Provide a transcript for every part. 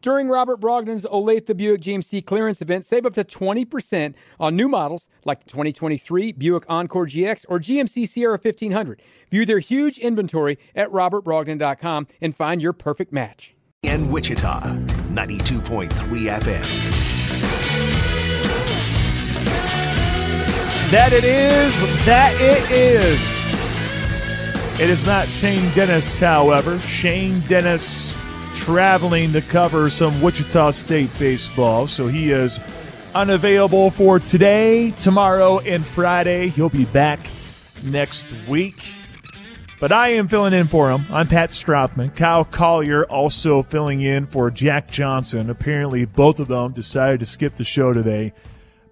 During Robert Brogdon's Olathe Buick GMC clearance event, save up to 20% on new models like the 2023 Buick Encore GX or GMC Sierra 1500. View their huge inventory at robertbrogdon.com and find your perfect match. In Wichita, 92.3 FM. That it is. That it is. It is not Shane Dennis, however. Shane Dennis traveling to cover some Wichita State baseball, so he is unavailable for today, tomorrow, and Friday. He'll be back next week. But I am filling in for him. I'm Pat Strathman. Kyle Collier also filling in for Jack Johnson. Apparently, both of them decided to skip the show today.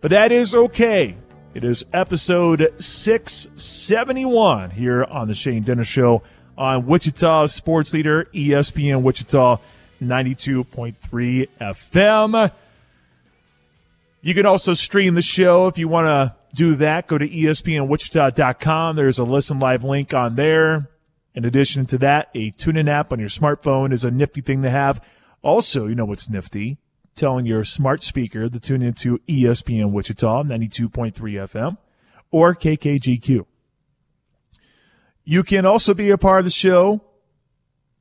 But that is okay. It is episode 671 here on the Shane Dennis Show on Wichita Sports Leader, ESPN Wichita 92.3 FM. You can also stream the show if you want to do that. Go to espnwichita.com. There's a listen live link on there. In addition to that, a TuneIn app on your smartphone is a nifty thing to have. Also, you know what's nifty? Telling your smart speaker to tune into ESPN Wichita 92.3 FM or KKGQ. You can also be a part of the show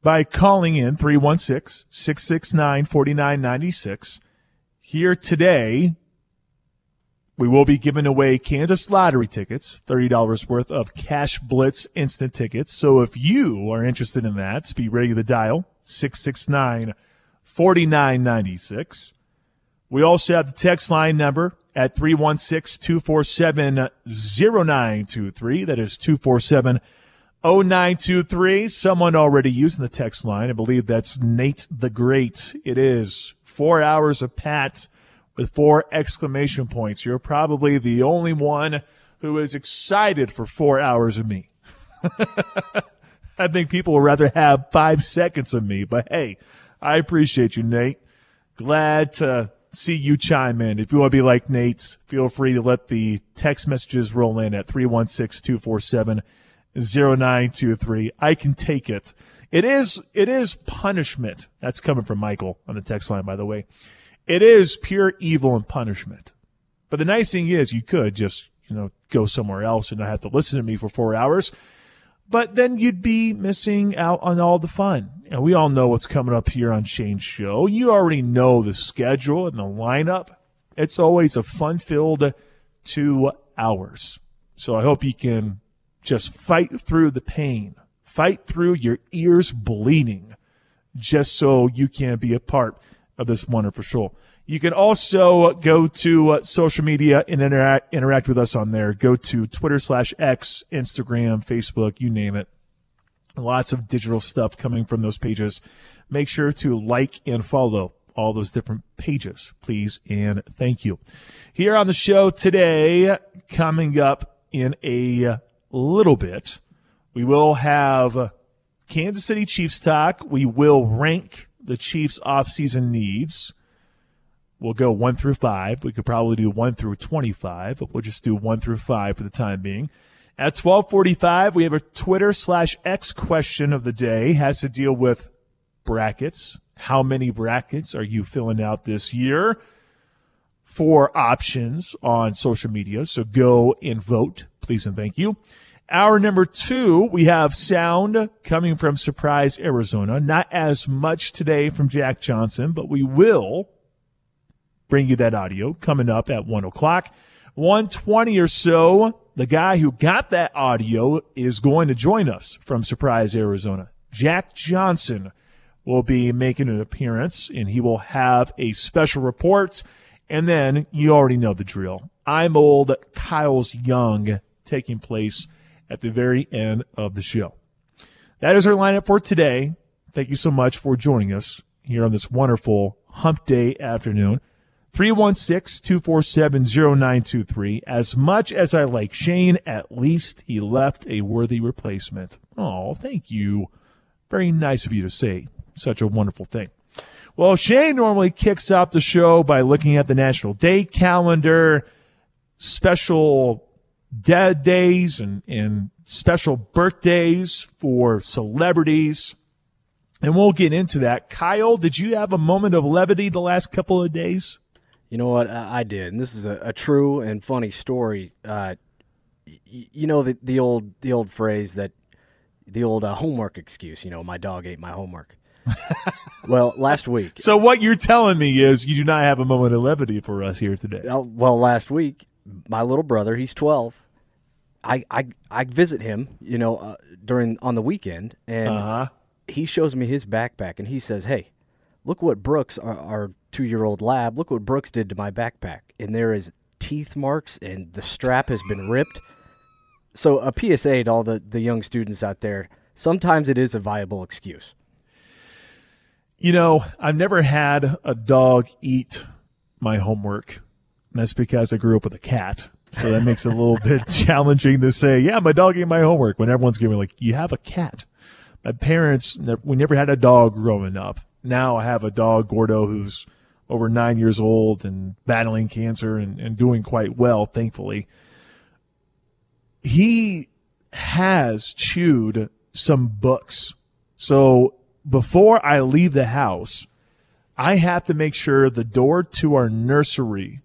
by calling in 316 669 4996. Here today, we will be giving away Kansas lottery tickets, $30 worth of Cash Blitz instant tickets. So if you are interested in that, be ready to dial 669 4996. We also have the text line number at 316 247 0923. That is 247 0923. Oh Someone already using the text line. I believe that's Nate the Great. It is four hours of Pat with four exclamation points. You're probably the only one who is excited for four hours of me. I think people would rather have five seconds of me, but hey, I appreciate you, Nate. Glad to see you chime in. If you want to be like Nate, feel free to let the text messages roll in at 316 247 0923. I can take it. It is, it is punishment. That's coming from Michael on the text line, by the way. It is pure evil and punishment. But the nice thing is you could just, you know, go somewhere else and not have to listen to me for four hours. But then you'd be missing out on all the fun. Know, we all know what's coming up here on Shane's show. You already know the schedule and the lineup. It's always a fun filled two hours. So I hope you can just fight through the pain, fight through your ears bleeding, just so you can be a part of this wonderful show. You can also go to uh, social media and interact, interact with us on there. Go to Twitter slash X, Instagram, Facebook, you name it. Lots of digital stuff coming from those pages. Make sure to like and follow all those different pages, please, and thank you. Here on the show today, coming up in a little bit. We will have Kansas City Chiefs talk. We will rank the Chiefs offseason needs. We'll go one through five. We could probably do one through 25, but we'll just do one through five for the time being. At 1245, we have a Twitter slash X question of the day. Has to deal with brackets. How many brackets are you filling out this year? Four options on social media. So go and vote, please and thank you. Hour number two, we have sound coming from Surprise, Arizona. Not as much today from Jack Johnson, but we will bring you that audio coming up at one o'clock. 120 or so, the guy who got that audio is going to join us from Surprise, Arizona. Jack Johnson will be making an appearance and he will have a special report. And then you already know the drill. I'm old, Kyle's young taking place at the very end of the show. That is our lineup for today. Thank you so much for joining us here on this wonderful hump day afternoon. 316-247-0923. As much as I like Shane, at least he left a worthy replacement. Oh, thank you. Very nice of you to say such a wonderful thing. Well, Shane normally kicks off the show by looking at the national day calendar, special dead days and, and special birthdays for celebrities. And we'll get into that. Kyle, did you have a moment of levity the last couple of days? You know what? I, I did, and this is a, a true and funny story. Uh, y- you know the the old the old phrase that the old uh, homework excuse. You know, my dog ate my homework. well, last week. So what you're telling me is you do not have a moment of levity for us here today. Well, last week, my little brother, he's twelve. I I, I visit him, you know, uh, during on the weekend, and Uh-huh. he shows me his backpack, and he says, "Hey, look what Brooks, our, our two-year-old lab, look what Brooks did to my backpack, and there is teeth marks, and the strap has been ripped." So, a PSA to all the the young students out there: sometimes it is a viable excuse. You know, I've never had a dog eat my homework. And that's because I grew up with a cat. So that makes it a little bit challenging to say, yeah, my dog ate my homework when everyone's giving me like, you have a cat. My parents, we never had a dog growing up. Now I have a dog, Gordo, who's over nine years old and battling cancer and, and doing quite well, thankfully. He has chewed some books. So before I leave the house, I have to make sure the door to our nursery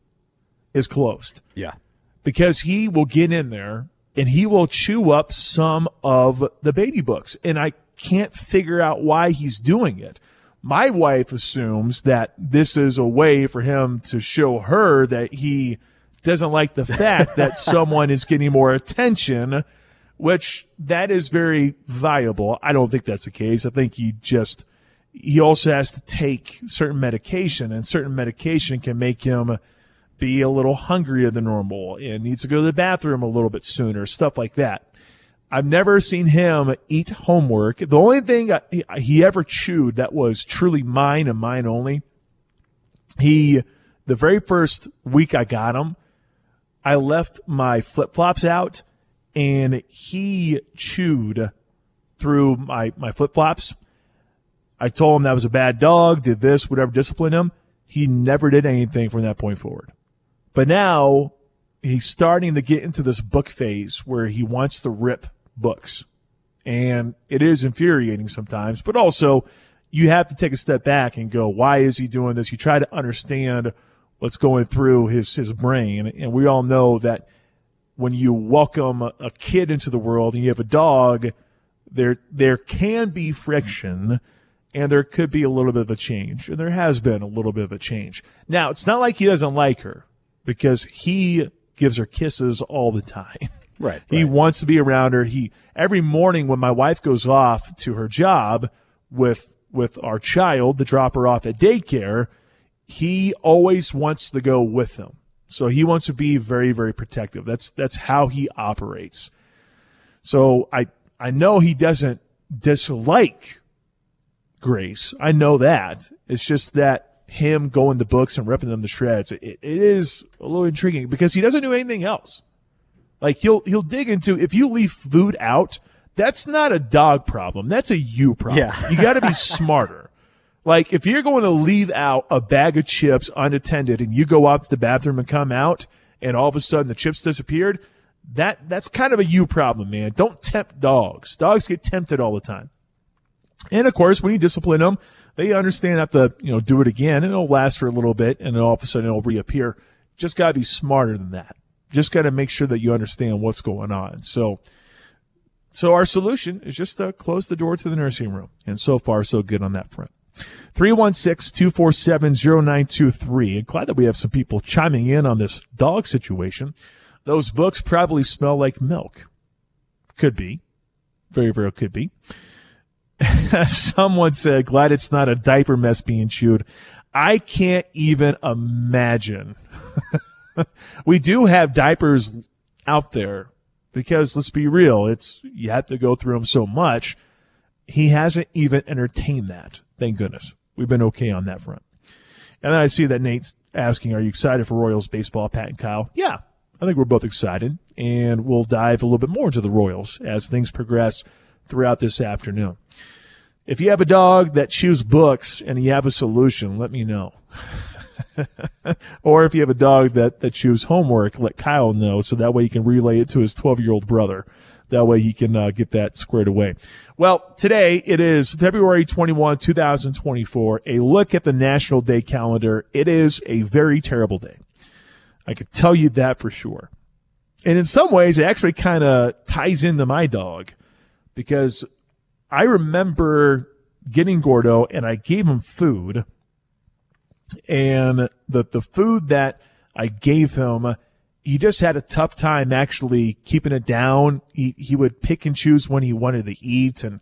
is closed Yeah, because he will get in there and he will chew up some of the baby books. And I can't figure out why he's doing it. My wife assumes that this is a way for him to show her that he doesn't like the fact that someone is getting more attention, which that is very viable. I don't think that's the case. I think he just, he also has to take certain medication and certain medication can make him be a little hungrier than normal and needs to go to the bathroom a little bit sooner, stuff like that. I've never seen him eat homework. The only thing he- ever chewed that was truly mine and mine only, he, the very first week I got him, I left my flip flops out and he chewed through my, my flip flops. I told him that was a bad dog, did this, whatever, discipline him. He never did anything from that point forward. But now he's starting to get into this book phase where he wants to rip books. And it is infuriating sometimes, but also you have to take a step back and go, why is he doing this? You try to understand what's going through his, his brain. And we all know that when you welcome a, kid into the world and you have a dog, there, there can be friction and there could be a little bit of a change. And there has been a little bit of a change. Now, it's not like he doesn't like her because he gives her kisses all the time. right. He wants to be around her. He every morning when my wife goes off to her job with with our child to drop her off at daycare, he always wants to go with them. So he wants to be very very protective. That's that's how he operates. So I I know he doesn't dislike Grace. I know that. It's just that him going to books and ripping them to shreds. It, it is a little intriguing because he doesn't do anything else. Like he'll he'll dig into if you leave food out, that's not a dog problem. That's a you problem. Yeah. you got to be smarter. Like if you're going to leave out a bag of chips unattended and you go out to the bathroom and come out and all of a sudden the chips disappeared, that that's kind of a you problem, man. Don't tempt dogs. Dogs get tempted all the time. And of course, when you discipline them, they understand not to, you know, do it again and it'll last for a little bit and then all of a sudden it'll reappear. Just gotta be smarter than that. Just gotta make sure that you understand what's going on. So, so our solution is just to close the door to the nursing room. And so far, so good on that front. 316-247-0923. And glad that we have some people chiming in on this dog situation. Those books probably smell like milk. Could be. Very, very could be. Someone said, glad it's not a diaper mess being chewed. I can't even imagine. we do have diapers out there because let's be real, it's, you have to go through them so much. He hasn't even entertained that. Thank goodness. We've been okay on that front. And then I see that Nate's asking, are you excited for Royals baseball, Pat and Kyle? Yeah, I think we're both excited and we'll dive a little bit more into the Royals as things progress throughout this afternoon. If you have a dog that chews books and you have a solution, let me know. or if you have a dog that, that chews homework, let Kyle know so that way he can relay it to his 12 year old brother. That way he can uh, get that squared away. Well, today it is February 21, 2024. A look at the National Day calendar. It is a very terrible day. I can tell you that for sure. And in some ways, it actually kind of ties into my dog because I remember getting Gordo and I gave him food and the, the food that I gave him, he just had a tough time actually keeping it down. He, he would pick and choose when he wanted to eat. And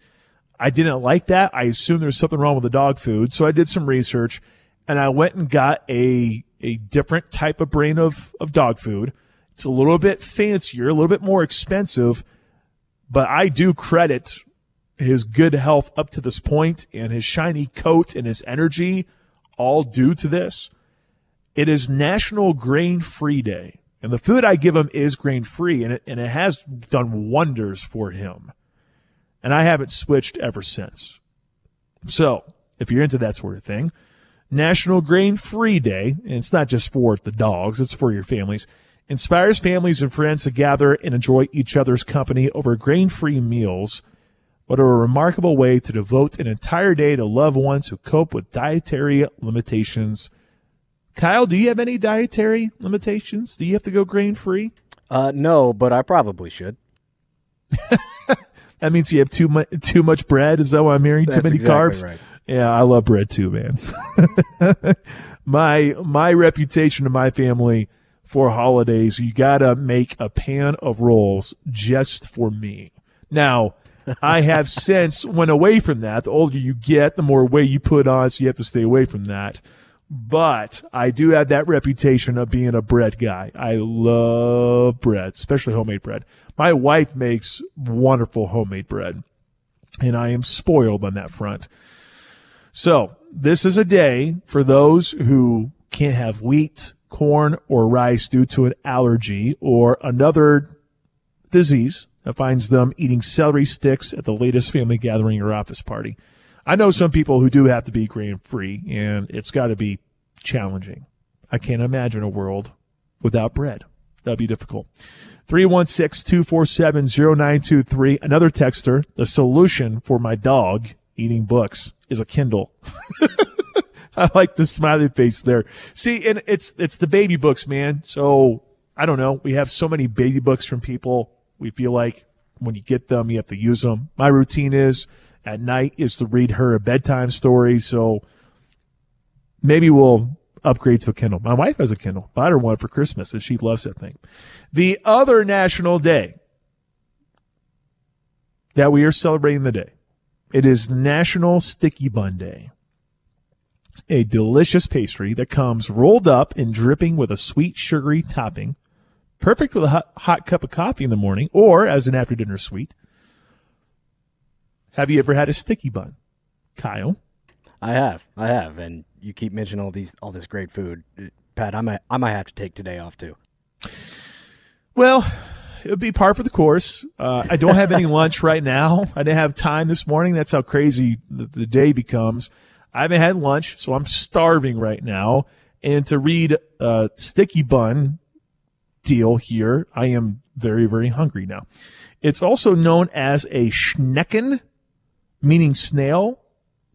I didn't like that. I assumed there was something wrong with the dog food. So I did some research and I went and got a, a different type of brand of, of dog food. It's a little bit fancier, a little bit more expensive, but I do credit his good health up to this point and his shiny coat and his energy all due to this. It is National Grain Free Day. And the food I give him is grain free and it, and it has done wonders for him. And I haven't switched ever since. So if you're into that sort of thing, National Grain Free Day, and it's not just for the dogs, it's for your families, inspires families and friends to gather and enjoy each other's company over grain free meals. What a remarkable way to devote an entire day to loved ones who cope with dietary limitations. Kyle, do you have any dietary limitations? Do you have to go grain free? Uh, no, but I probably should. That means you have too much too much bread. Is that why I'm hearing? Too many exactly carbs. right. Yeah, I love bread too, man. my my reputation to my family for holidays, you gotta make a pan of rolls just for me. Now, I have since went away from that. The older you get, the more weight you put on, so you have to stay away from that. But I do have that reputation of being a bread guy. I love bread, especially homemade bread. My wife makes wonderful homemade bread, and I am spoiled on that front. So this is a day for those who can't have wheat, corn, or rice due to an allergy or another disease that finds them eating celery sticks at the latest family gathering or office party. I know some people who do have to be grain free and it's got to be challenging. I can't imagine a world without bread. That'd be difficult. 316-247-0923. Another texter, the solution for my dog eating books is a Kindle. I like the smiley face there. See, and it's it's the baby books, man. So I don't know. We have so many baby books from people. We feel like when you get them, you have to use them. My routine is at night is to read her a bedtime story. So maybe we'll upgrade to a Kindle. My wife has a Kindle. Bought her one for Christmas, and she loves that thing. The other national day that we are celebrating the day, it is National Sticky Bun Day. A delicious pastry that comes rolled up and dripping with a sweet sugary topping, perfect with a hot, hot cup of coffee in the morning or as an after dinner sweet. Have you ever had a sticky bun? Kyle? I have, I have, and you keep mentioning all these, all this great food, Uh, Pat. I might, I might have to take today off too. Well, it would be par for the course. Uh, I don't have any lunch right now. I didn't have time this morning. That's how crazy the, the day becomes. I haven't had lunch, so I'm starving right now. And to read a sticky bun deal here, I am very, very hungry now. It's also known as a schnecken, meaning snail.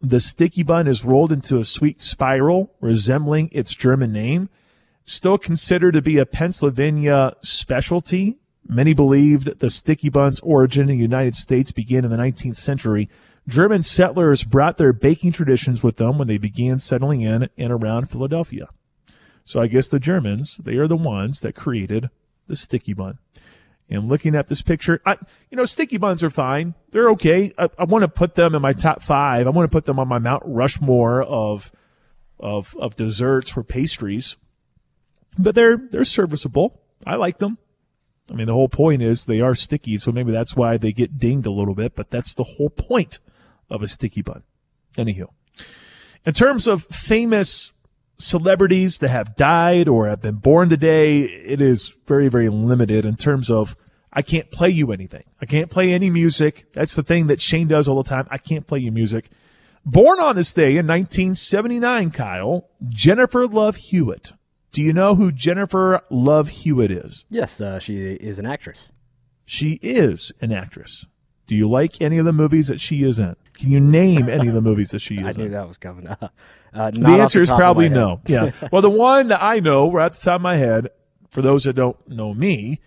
The sticky bun is rolled into a sweet spiral resembling its German name still considered to be a Pennsylvania specialty. Many believe that the sticky bun's origin in the United States began in the 19th century. German settlers brought their baking traditions with them when they began settling in and around Philadelphia. So I guess the Germans, they are the ones that created the sticky bun. And looking at this picture, I, you know, sticky buns are fine. They're okay. I, I want to put them in my top five. I want to put them on my Mount Rushmore of, of, of desserts for pastries but they're they're serviceable. I like them. I mean, the whole point is they are sticky, so maybe that's why they get dinged a little bit. But that's the whole point of a sticky bun. Anywho, in terms of famous celebrities that have died or have been born today, it is very very limited in terms of. I can't play you anything. I can't play any music. That's the thing that Shane does all the time. I can't play you music. Born on this day in 1979, Kyle, Jennifer Love Hewitt. Do you know who Jennifer Love Hewitt is? Yes, uh, she is an actress. She is an actress. Do you like any of the movies that she is in? Can you name any of the movies that she is I in? knew that was coming. Uh, not the answer is probably no. Yeah. well, the one that I know, right at the top of my head, for those that don't know me,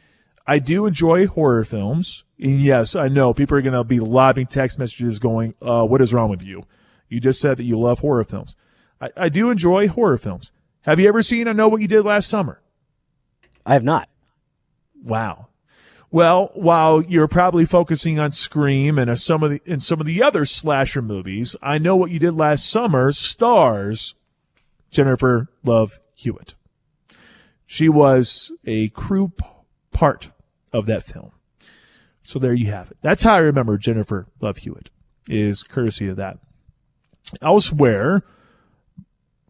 I do enjoy horror films. And yes, I know people are going to be lobbing text messages going, uh, what is wrong with you? You just said that you love horror films. I, I do enjoy horror films. Have you ever seen I Know What You Did Last Summer? I have not. Wow. Well, while you're probably focusing on Scream and uh, some of the and some of the other slasher movies, I know what you did last summer stars Jennifer Love Hewitt. She was a crew part of that film. So there you have it. That's how I remember Jennifer Love Hewitt is courtesy of that. Elsewhere,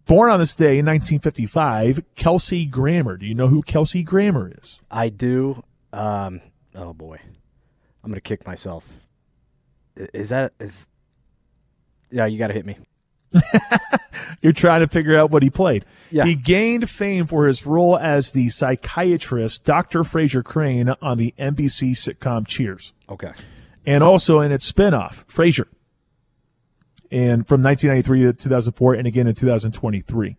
born on this day in 1955, Kelsey Grammer. Do you know who Kelsey Grammer is? I do. Um, oh boy, I'm gonna kick myself. Is that is? Yeah, you got to hit me. You're trying to figure out what he played. Yeah. He gained fame for his role as the psychiatrist Dr. Frasier Crane on the NBC sitcom Cheers, Okay. and also in its spinoff Frasier, and from 1993 to 2004, and again in 2023.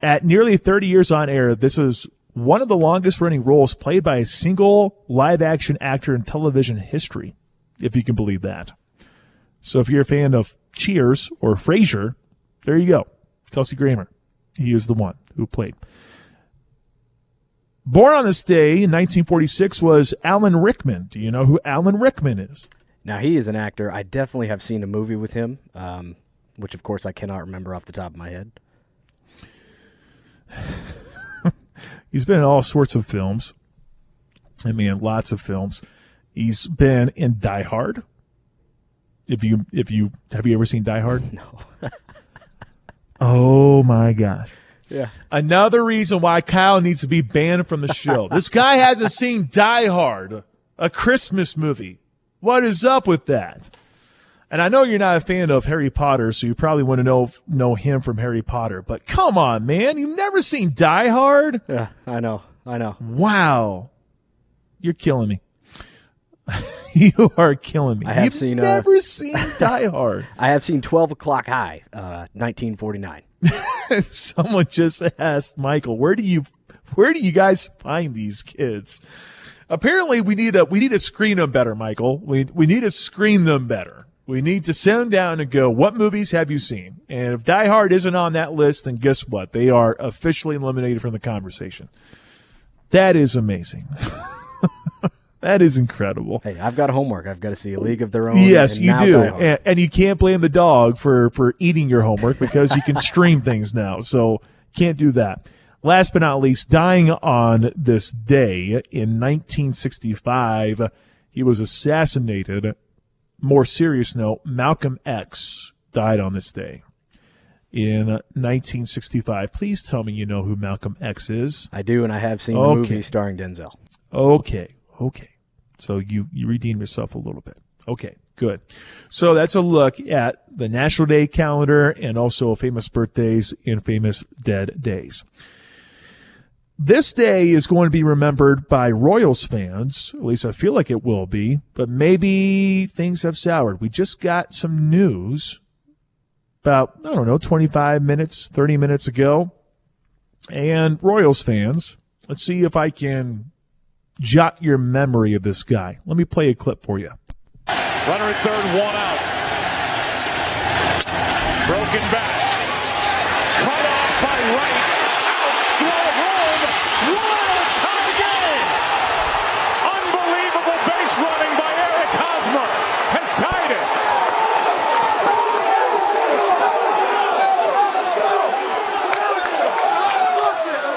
At nearly 30 years on air, this is one of the longest running roles played by a single live action actor in television history, if you can believe that. So if you're a fan of Cheers or Frasier, there you go. Kelsey Grammer. He is the one who played. Born on this day in 1946 was Alan Rickman. Do you know who Alan Rickman is? Now he is an actor. I definitely have seen a movie with him, um, which of course I cannot remember off the top of my head. He's been in all sorts of films. I mean, lots of films. He's been in Die Hard. If you if you have you ever seen Die Hard? No. Oh my gosh. Yeah. Another reason why Kyle needs to be banned from the show. this guy hasn't seen Die Hard, a Christmas movie. What is up with that? And I know you're not a fan of Harry Potter, so you probably want to know know him from Harry Potter. But come on, man, you've never seen Die Hard? Yeah, I know. I know. Wow, you're killing me. you are killing me. I have You've seen, uh, never seen Die Hard. I have seen 12 O'Clock High, uh, 1949. Someone just asked Michael, where do you, where do you guys find these kids? Apparently we need to, we need to screen them better, Michael. We, we need to screen them better. We need to sit them down and go, what movies have you seen? And if Die Hard isn't on that list, then guess what? They are officially eliminated from the conversation. That is amazing. that is incredible. Hey, I've got homework. I've got to see A League of Their Own. Yes, you do, and, and you can't blame the dog for for eating your homework because you can stream things now. So can't do that. Last but not least, dying on this day in 1965, he was assassinated. More serious note: Malcolm X died on this day in 1965. Please tell me you know who Malcolm X is. I do, and I have seen the movie starring Denzel. Okay. Okay. So you, you redeem yourself a little bit. Okay. Good. So that's a look at the National Day calendar and also famous birthdays and famous dead days. This day is going to be remembered by Royals fans. At least I feel like it will be, but maybe things have soured. We just got some news about, I don't know, 25 minutes, 30 minutes ago. And Royals fans, let's see if I can jot your memory of this guy. Let me play a clip for you. Runner at third, one out. Broken back. Cut off by right. Out, throw home. One tie game. Unbelievable base running by Eric Hosmer has tied it.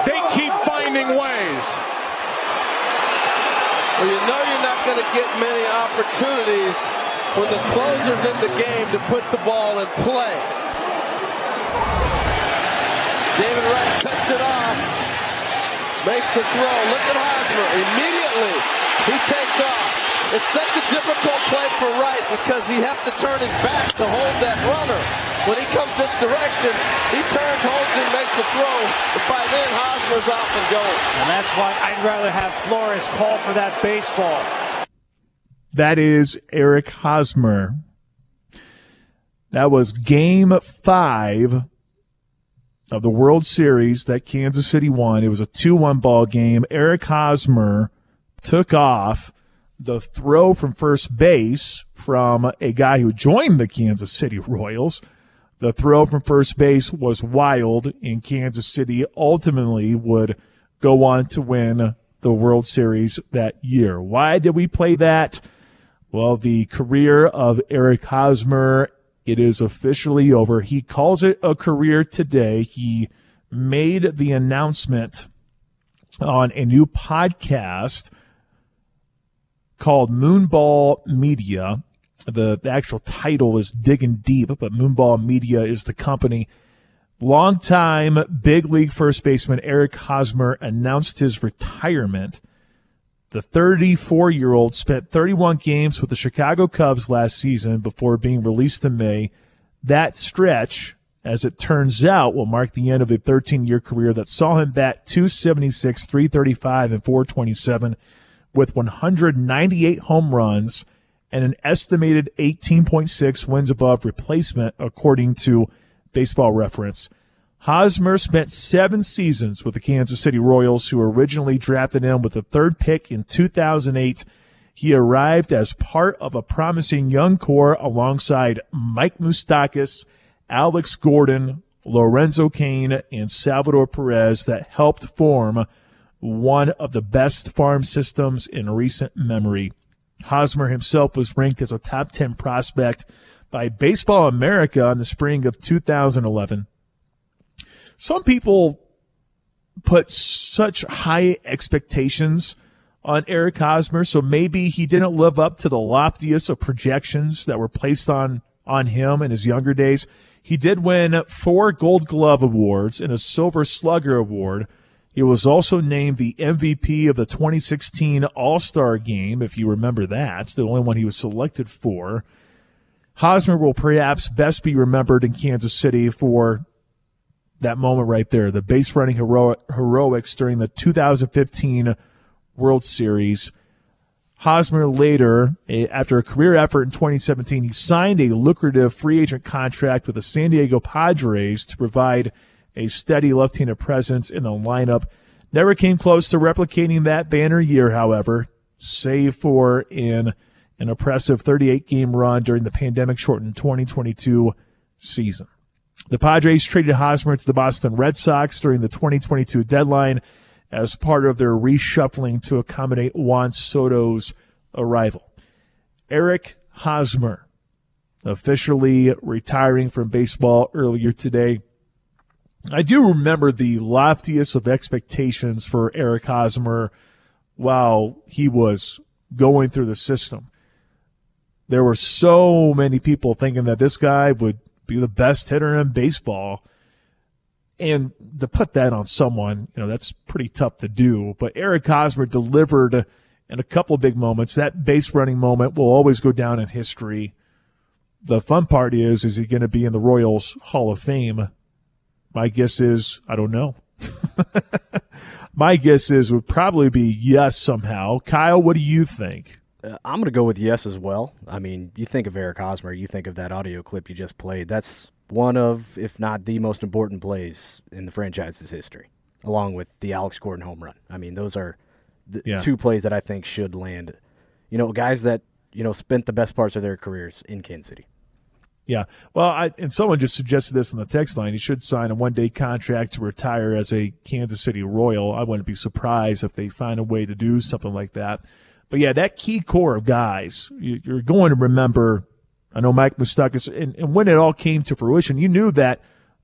They keep finding ways. Well, you know you're not going to get many opportunities when the closer's in the game to put the ball in play. David Wright cuts it off, makes the throw. Look at Hosmer. Immediately, he takes off. It's such a difficult play for Wright because he has to turn his back to hold that runner. When he comes this direction, he turns, holds him, makes the throw. But by then, Hosmer's off and going. And that's why I'd rather have Flores call for that baseball. That is Eric Hosmer. That was game five of the World Series that Kansas City won. It was a 2-1 ball game. Eric Hosmer took off the throw from first base from a guy who joined the Kansas City Royals. The throw from first base was wild, and Kansas City ultimately would go on to win the World Series that year. Why did we play that? Well, the career of Eric Hosmer, it is officially over. He calls it a career today. He made the announcement on a new podcast called Moonball Media. The, the actual title is Digging Deep, but Moonball Media is the company. Longtime big league first baseman Eric Hosmer announced his retirement. The 34 year old spent 31 games with the Chicago Cubs last season before being released in May. That stretch, as it turns out, will mark the end of a 13 year career that saw him bat 276, 335, and 427 with 198 home runs and an estimated 18.6 wins above replacement, according to baseball reference. Hosmer spent seven seasons with the Kansas City Royals, who originally drafted him with the third pick in 2008. He arrived as part of a promising young core alongside Mike Moustakas, Alex Gordon, Lorenzo Cain, and Salvador Perez that helped form one of the best farm systems in recent memory. Hosmer himself was ranked as a top 10 prospect by Baseball America in the spring of 2011. Some people put such high expectations on Eric Hosmer, so maybe he didn't live up to the loftiest of projections that were placed on, on him in his younger days. He did win four Gold Glove awards and a Silver Slugger award he was also named the MVP of the 2016 All Star game, if you remember that. It's the only one he was selected for. Hosmer will perhaps best be remembered in Kansas City for that moment right there, the base running hero- heroics during the 2015 World Series. Hosmer later, eh, after a career effort in 2017, he signed a lucrative free agent contract with the San Diego Padres to provide a steady left-handed presence in the lineup. Never came close to replicating that banner year, however, save for in an impressive 38 game run during the pandemic shortened 2022 season. The Padres traded Hosmer to the Boston Red Sox during the 2022 deadline as part of their reshuffling to accommodate Juan Soto's arrival. Eric Hosmer officially retiring from baseball earlier today. I do remember the loftiest of expectations for Eric Hosmer while he was going through the system. There were so many people thinking that this guy would be the best hitter in baseball. And to put that on someone, you know, that's pretty tough to do. But Eric Hosmer delivered in a couple of big moments. That base running moment will always go down in history. The fun part is, is he going to be in the Royals Hall of Fame my guess is I don't know. My guess is would probably be yes somehow. Kyle, what do you think? Uh, I'm going to go with yes as well. I mean, you think of Eric Hosmer, you think of that audio clip you just played. That's one of, if not the most important plays in the franchise's history, along with the Alex Gordon home run. I mean, those are the yeah. two plays that I think should land. You know, guys that you know spent the best parts of their careers in Kansas City. Yeah. Well, I, and someone just suggested this on the text line. He should sign a one day contract to retire as a Kansas City Royal. I wouldn't be surprised if they find a way to do something like that. But yeah, that key core of guys, you're going to remember. I know Mike Moustakas, and, and when it all came to fruition, you knew that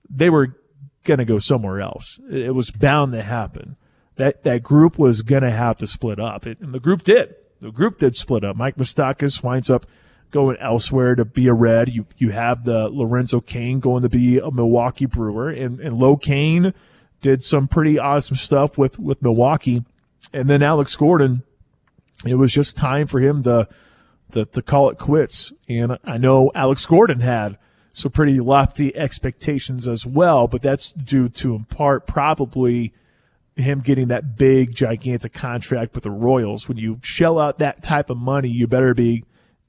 they were going to go somewhere else. It was bound to happen. That that group was going to have to split up, it, and the group did. The group did split up. Mike Moustakas winds up going elsewhere to be a Red. You you have the Lorenzo Cain going to be a Milwaukee Brewer, and and Lo Cain did some pretty awesome stuff with with Milwaukee, and then Alex Gordon. It was just time for him to to, to call it quits. And I know Alex Gordon had some pretty lofty expectations as well, but that's due to in part probably him getting that big, gigantic contract with the Royals. When you shell out that type of money, you better be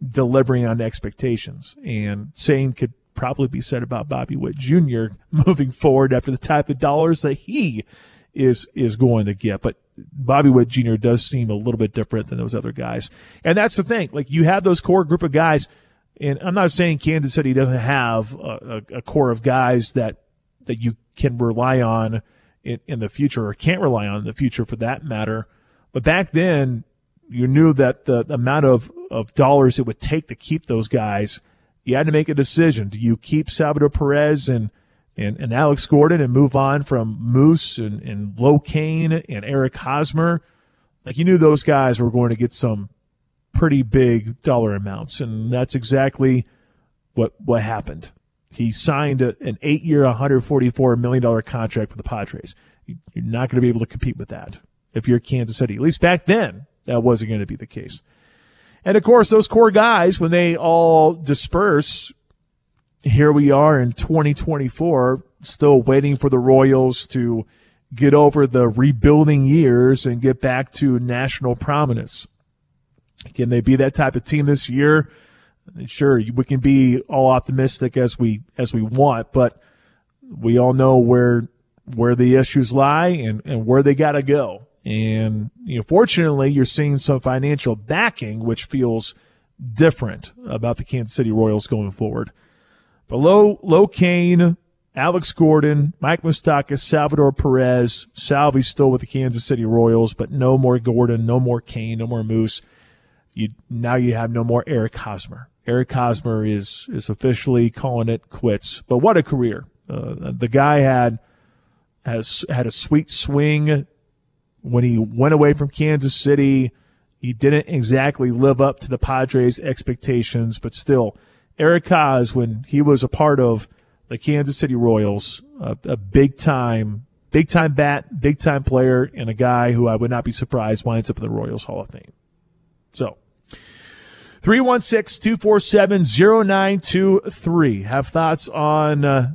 delivering on expectations. And same could probably be said about Bobby Witt Jr. moving forward after the type of dollars that he is is going to get. But Bobby Witt Jr. does seem a little bit different than those other guys. And that's the thing. Like you have those core group of guys, and I'm not saying Kansas City doesn't have a, a, a core of guys that that you can rely on in, in the future or can't rely on in the future for that matter. But back then, you knew that the, the amount of, of dollars it would take to keep those guys, you had to make a decision. Do you keep Salvador Perez and, and, and Alex Gordon and move on from Moose and, and Lo Cain and Eric Hosmer? Like you knew those guys were going to get some pretty big dollar amounts, and that's exactly what what happened. He signed a, an eight-year, $144 million contract with the Padres. You're not going to be able to compete with that if you're Kansas City. At least back then, that wasn't going to be the case. And of course, those core guys, when they all disperse, here we are in 2024, still waiting for the Royals to get over the rebuilding years and get back to national prominence. Can they be that type of team this year? Sure, we can be all optimistic as we as we want, but we all know where where the issues lie and, and where they got to go. And you know, fortunately, you're seeing some financial backing, which feels different about the Kansas City Royals going forward. But Lo, Lo Cain, Alex Gordon, Mike Moustakas, Salvador Perez, Salvi still with the Kansas City Royals, but no more Gordon, no more Cain, no more Moose. You now you have no more Eric Hosmer. Eric Hosmer is is officially calling it quits. But what a career! Uh, the guy had has had a sweet swing when he went away from Kansas City. He didn't exactly live up to the Padres' expectations, but still, Eric Haas, when he was a part of the Kansas City Royals, a, a big time, big time bat, big time player, and a guy who I would not be surprised winds up in the Royals Hall of Fame. So, 316-247-0923. Have thoughts on uh,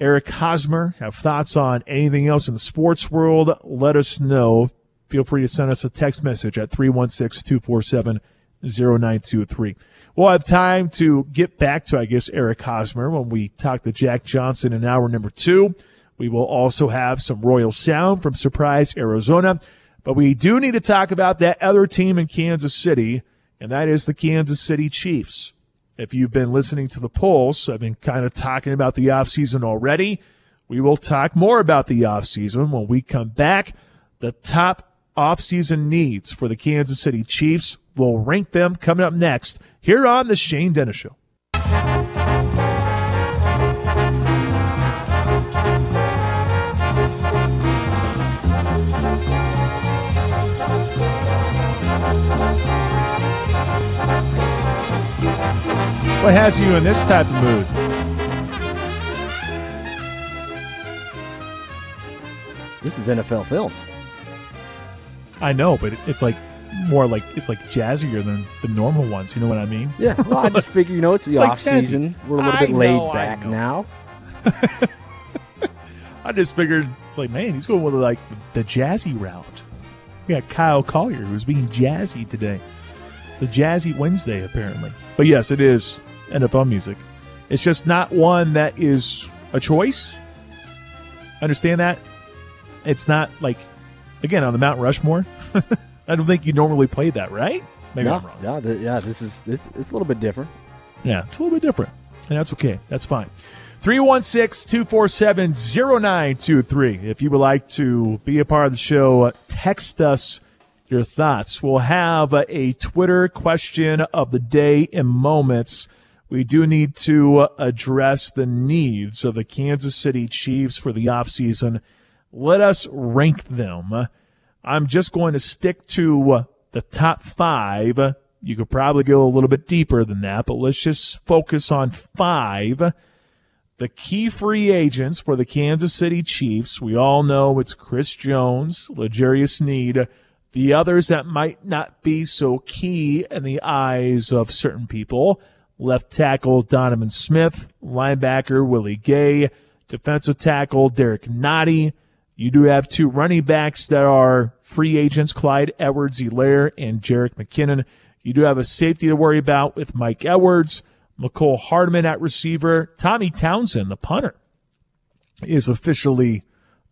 Eric Hosmer? Have thoughts on anything else in the sports world? Let us know. Feel free to send us a text message at 316-247-0923. We'll have time to get back to, I guess, Eric Hosmer when we talk to Jack Johnson in hour number two. We will also have some Royal Sound from Surprise, Arizona. But we do need to talk about that other team in Kansas City – and that is the Kansas City Chiefs. If you've been listening to the Pulse, I've been kind of talking about the offseason already. We will talk more about the offseason when we come back. The top offseason needs for the Kansas City Chiefs. We'll rank them coming up next here on the Shane Dennis Show. What has you in this type of mood? This is NFL Films. I know, but it's like more like it's like jazzier than the normal ones. You know what I mean? Yeah. Well, I just figure, you know, it's the Like off season. We're a little I bit laid know, back know. now. I just figured it's like, man, he's going with like the jazzy route. We got Kyle Collier who's being jazzy today. It's a jazzy Wednesday apparently. But yes, it is NFL music. It's just not one that is a choice. Understand that? It's not like again on the Mount Rushmore. I don't think you normally play that, right? Maybe no, I'm wrong. yeah, th- yeah. This is this. It's a little bit different. Yeah, it's a little bit different. And that's okay. That's fine. 316 247 0923. If you would like to be a part of the show, uh, text us your thoughts. We'll have uh, a Twitter question of the day in moments. We do need to uh, address the needs of the Kansas City Chiefs for the offseason. Let us rank them. I'm just going to stick to uh, the top five. You could probably go a little bit deeper than that, but let's just focus on five. The key free agents for the Kansas City Chiefs, we all know it's Chris Jones, L'Jarius Sneed. The others that might not be so key in the eyes of certain people, left tackle Donovan Smith, linebacker Willie Gay, defensive tackle Derrick Nnadi, You do have two running backs that are free agents, Clyde Edwards-Helaire and Jerick McKinnon. You do have a safety to worry about with Mike Edwards, Mecole Hardman at receiver, Tommy Townsend, the punter, is officially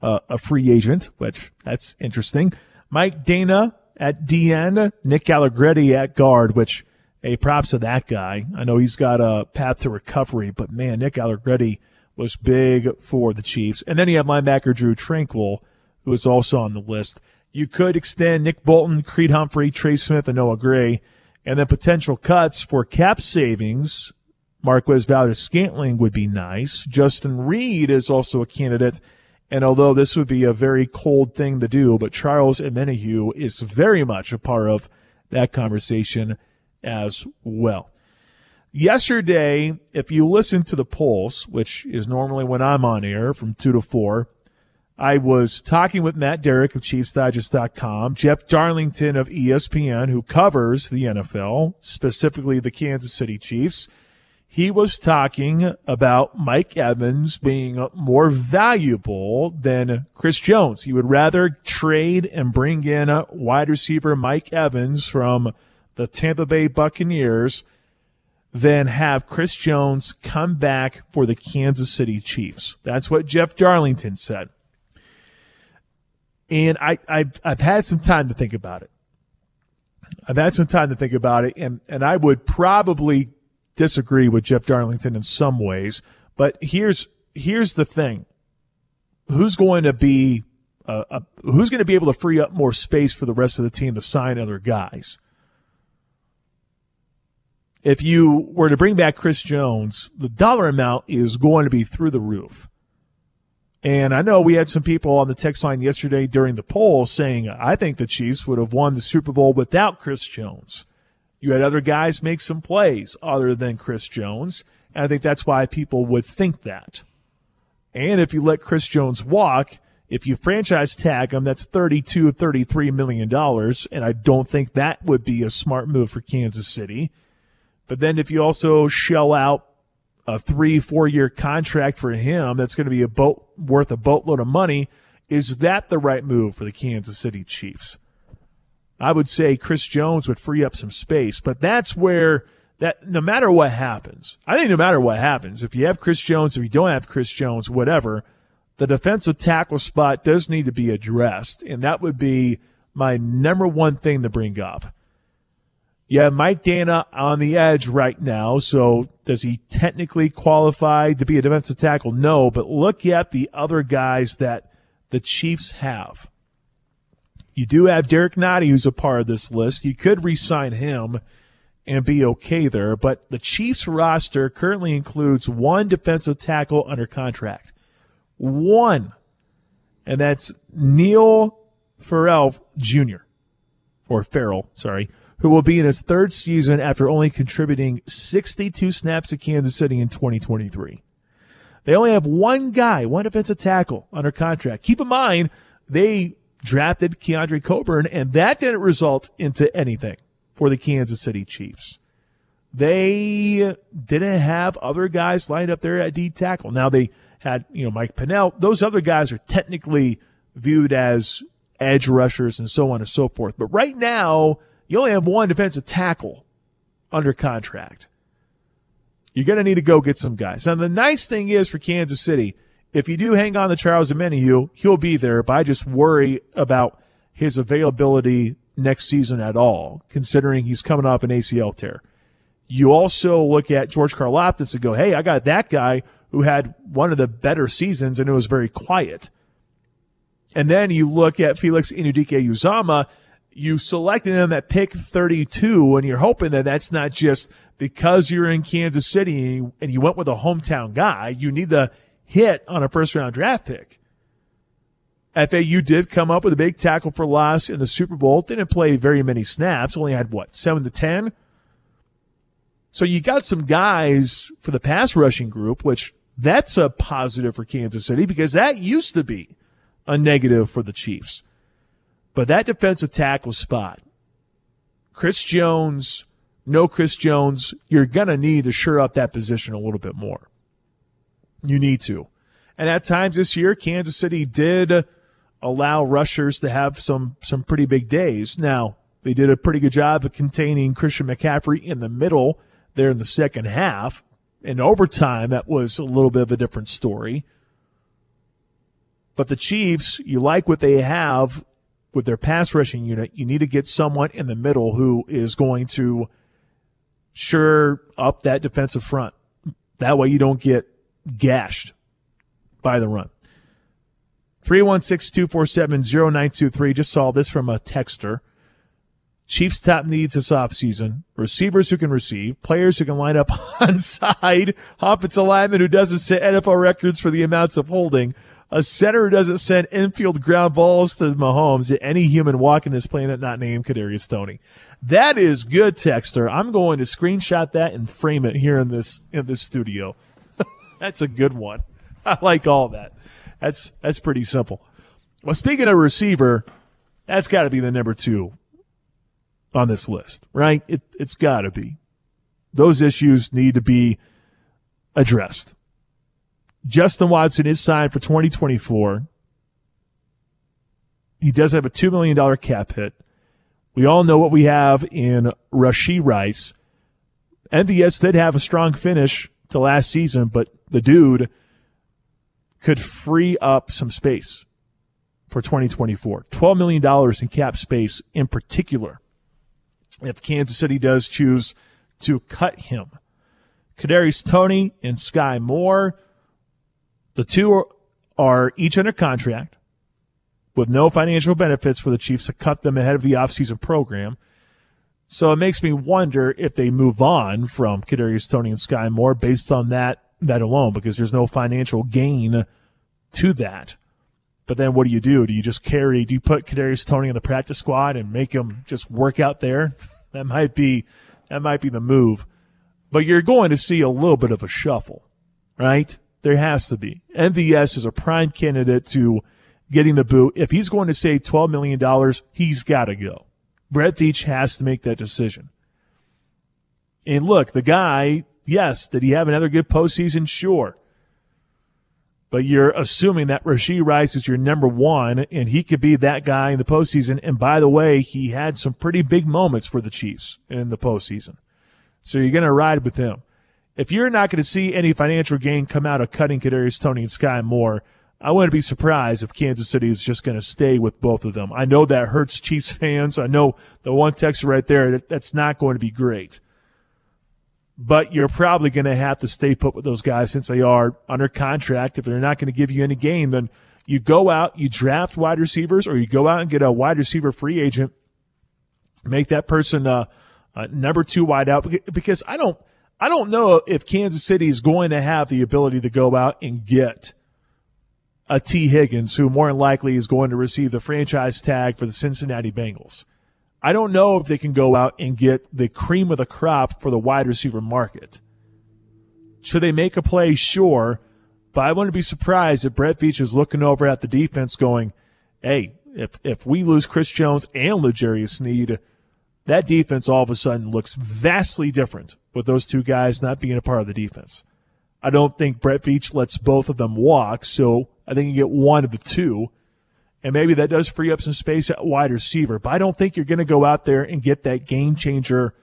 uh, a free agent, which that's interesting. Mike Danna at DN, Nick Allegretti at guard, which hey, props to that guy. I know he's got a path to recovery, but man, Nick Allegretti was big for the Chiefs. And then you have linebacker Drue Tranquill, who is also on the list. You could extend Nick Bolton, Creed Humphrey, Trey Smith, and Noah Gray, and then potential cuts for cap savings. Marquez Valdes Scantling would be nice. Justin Reid is also a candidate. And although this would be a very cold thing to do, but Charles Omenihu is very much a part of that conversation as well. Yesterday, if you listen to the polls, which is normally when I'm on air from 2 to 4, I was talking with Matt Derrick of ChiefsDigest.com, Jeff Darlington of ESPN, who covers the NFL, specifically the Kansas City Chiefs. He was talking about Mike Evans being more valuable than Chris Jones. He would rather trade and bring in a wide receiver Mike Evans from the Tampa Bay Buccaneers than have Chris Jones come back for the Kansas City Chiefs. That's what Jeff Darlington said. And I, I've, I've had some time to think about it. I've had some time to think about it, and, and I would probably disagree with Jeff Darlington in some ways. But here's here's the thing: who's going to be uh, uh, who's going to be able to free up more space for the rest of the team to sign other guys? If you were to bring back Chris Jones, the dollar amount is going to be through the roof. And I know we had some people on the text line yesterday during the poll saying, I think the Chiefs would have won the Super Bowl without Chris Jones. You had other guys make some plays other than Chris Jones. And I think that's why people would think that. And if you let Chris Jones walk, if you franchise tag him, that's 32, 33 million dollars. And I don't think that would be a smart move for Kansas City. But then if you also shell out a three, four year contract for him that's going to be a boat worth a boatload of money. Is that the right move for the Kansas City Chiefs? I would say Chris Jones would free up some space, but that's where that no matter what happens, I think no matter what happens, if you have Chris Jones, if you don't have Chris Jones, whatever, the defensive tackle spot does need to be addressed, and that would be my number one thing to bring up. Yeah, Mike Danna on the edge right now. So does he technically qualify to be a defensive tackle? No, but look at the other guys that the Chiefs have. You do have Derrick Nnadi, who's a part of this list. You could re-sign him and be okay there, but the Chiefs roster currently includes one defensive tackle under contract. One. And that's Neil Farrell Jr. Or Farrell, sorry who will be in his third season after only contributing 62 snaps to Kansas City in 2023. They only have one guy, one defensive tackle under contract. Keep in mind, they drafted Keondre Coburn, and that didn't result into anything for the Kansas City Chiefs. They didn't have other guys lined up there at D tackle. Now they had, you know, Mike Pennel. Those other guys are technically viewed as edge rushers and so on and so forth. But right now, you only have one defensive tackle under contract. You're going to need to go get some guys. Now, the nice thing is for Kansas City, if you do hang on to Charles Omenihu, he'll be there, but I just worry about his availability next season at all, considering he's coming off an ACL tear. You also look at George Karlaftis and go, hey, I got that guy who had one of the better seasons and it was very quiet. And then you look at Felix Anudike-Uzomah, you selected him at pick 32 and you're hoping that that's not just because you're in Kansas City and you went with a hometown guy. You need the hit on a first round draft pick. FAU did come up with a big tackle for loss in the Super Bowl. Didn't play very many snaps. Only had what, seven to 10? So you got some guys for the pass rushing group, which that's a positive for Kansas City because that used to be a negative for the Chiefs. But that defensive tackle spot, Chris Jones, no Chris Jones, you're going to need to shore up that position a little bit more. You need to. And at times this year, Kansas City did allow rushers to have some some pretty big days. Now, they did a pretty good job of containing Christian McCaffrey in the middle there in the second half. In overtime, that was a little bit of a different story. But the Chiefs, you like what they have with their pass rushing unit. You need to get someone in the middle who is going to sure up that defensive front. That way you don't get gashed by the run. 316-247-0923. Just saw this from a texter. Chiefs top needs this offseason. Receivers who can receive, players who can line up on side, offensive lineman who doesn't set NFL records for the amounts of holding, a center who doesn't send infield ground balls to Mahomes, any human walking this planet not named Kadarius Toney. That is good, Texter. I'm going to screenshot that and frame it here in this in this studio. that's a good one. I like all that. That's that's pretty simple. Well, speaking of receiver, that's got to be the number two on this list, right? It, it's got to be. Those issues need to be addressed. Justin Watson is signed for 2024. He does have a $2 million cap hit. We all know what we have in Rashee Rice. MVS did have a strong finish to last season, but the dude could free up some space for 2024. $12 million in cap space in particular if Kansas City does choose to cut him. Kadarius Toney and Sky Moore, the two are each under contract with no financial benefits for the Chiefs to cut them ahead of the offseason program. So it makes me wonder if they move on from Kadarius Toney and Sky Moore based on that that alone, because there's no financial gain to that. But then what do you do? Do you just carry, do you put Kadarius Toney in the practice squad and make him just work out there? That might be, that might be the move. But you're going to see a little bit of a shuffle, right? There has to be. MVS is a prime candidate to getting the boot. If he's going to save $12 million, he's got to go. Brett Veach has to make that decision. And look, the guy, yes, did he have another good postseason? Sure but you're assuming that Rashee Rice is your number one, and he could be that guy in the postseason. And by the way, he had some pretty big moments for the Chiefs in the postseason. So you're going to ride with him. If you're not going to see any financial gain come out of cutting Kadarius Toney and Sky Moore, I wouldn't be surprised if Kansas City is just going to stay with both of them. I know that hurts Chiefs fans. I know the one text right there, that's not going to be great but you're probably going to have to stay put with those guys since they are under contract. If they're not going to give you any gain, then you go out, you draft wide receivers, or you go out and get a wide receiver free agent, make that person uh, uh, number two wide out. Because I don't, I don't know if Kansas City is going to have the ability to go out and get a Tee Higgins, who more than likely is going to receive the franchise tag for the Cincinnati Bengals. I don't know if they can go out and get the cream of the crop for the wide receiver market. Should they make a play? Sure. But I wouldn't be surprised if Brett Veach is looking over at the defense going, hey, if, if we lose Chris Jones and L'Jarius Sneed, that defense all of a sudden looks vastly different with those two guys not being a part of the defense. I don't think Brett Veach lets both of them walk, so I think you get one of the two and maybe that does free up some space at wide receiver. But I don't think you're going to go out there and get that game changer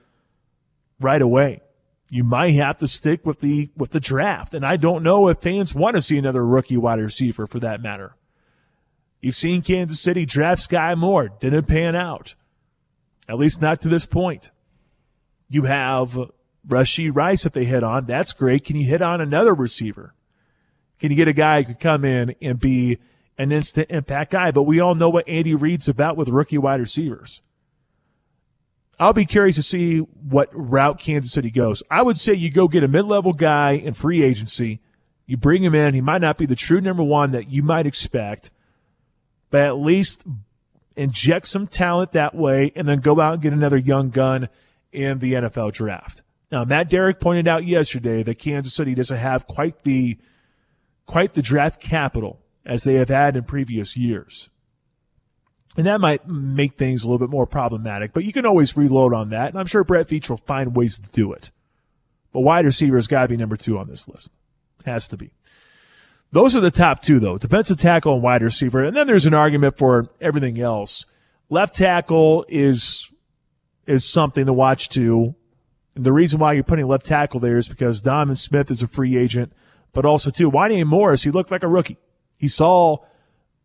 right away. You might have to stick with the with the draft, and I don't know if fans want to see another rookie wide receiver for that matter. You've seen Kansas City draft Sky Moore, didn't pan out, at least not to this point. You have Rashee Rice that they hit on. That's great. Can you hit on another receiver? Can you get a guy who could come in and be an instant impact guy, but we all know what Andy Reid's about with rookie wide receivers. I'll be curious to see what route Kansas City goes. I would say you go get a mid-level guy in free agency. You bring him in. He might not be the true number one that you might expect, but at least inject some talent that way and then go out and get another young gun in the NFL draft. Now, Matt Derrick pointed out yesterday that Kansas City doesn't have quite the, quite the draft capital as they have had in previous years. And that might make things a little bit more problematic, but you can always reload on that. And I'm sure Brett Veach will find ways to do it. But wide receiver has got to be number two on this list. Has to be. Those are the top two, though defensive tackle and wide receiver. And then there's an argument for everything else. Left tackle is is something to watch too. And the reason why you're putting left tackle there is because Diamond Smith is a free agent, but also too, Wanya Morris, he looked like a rookie. He saw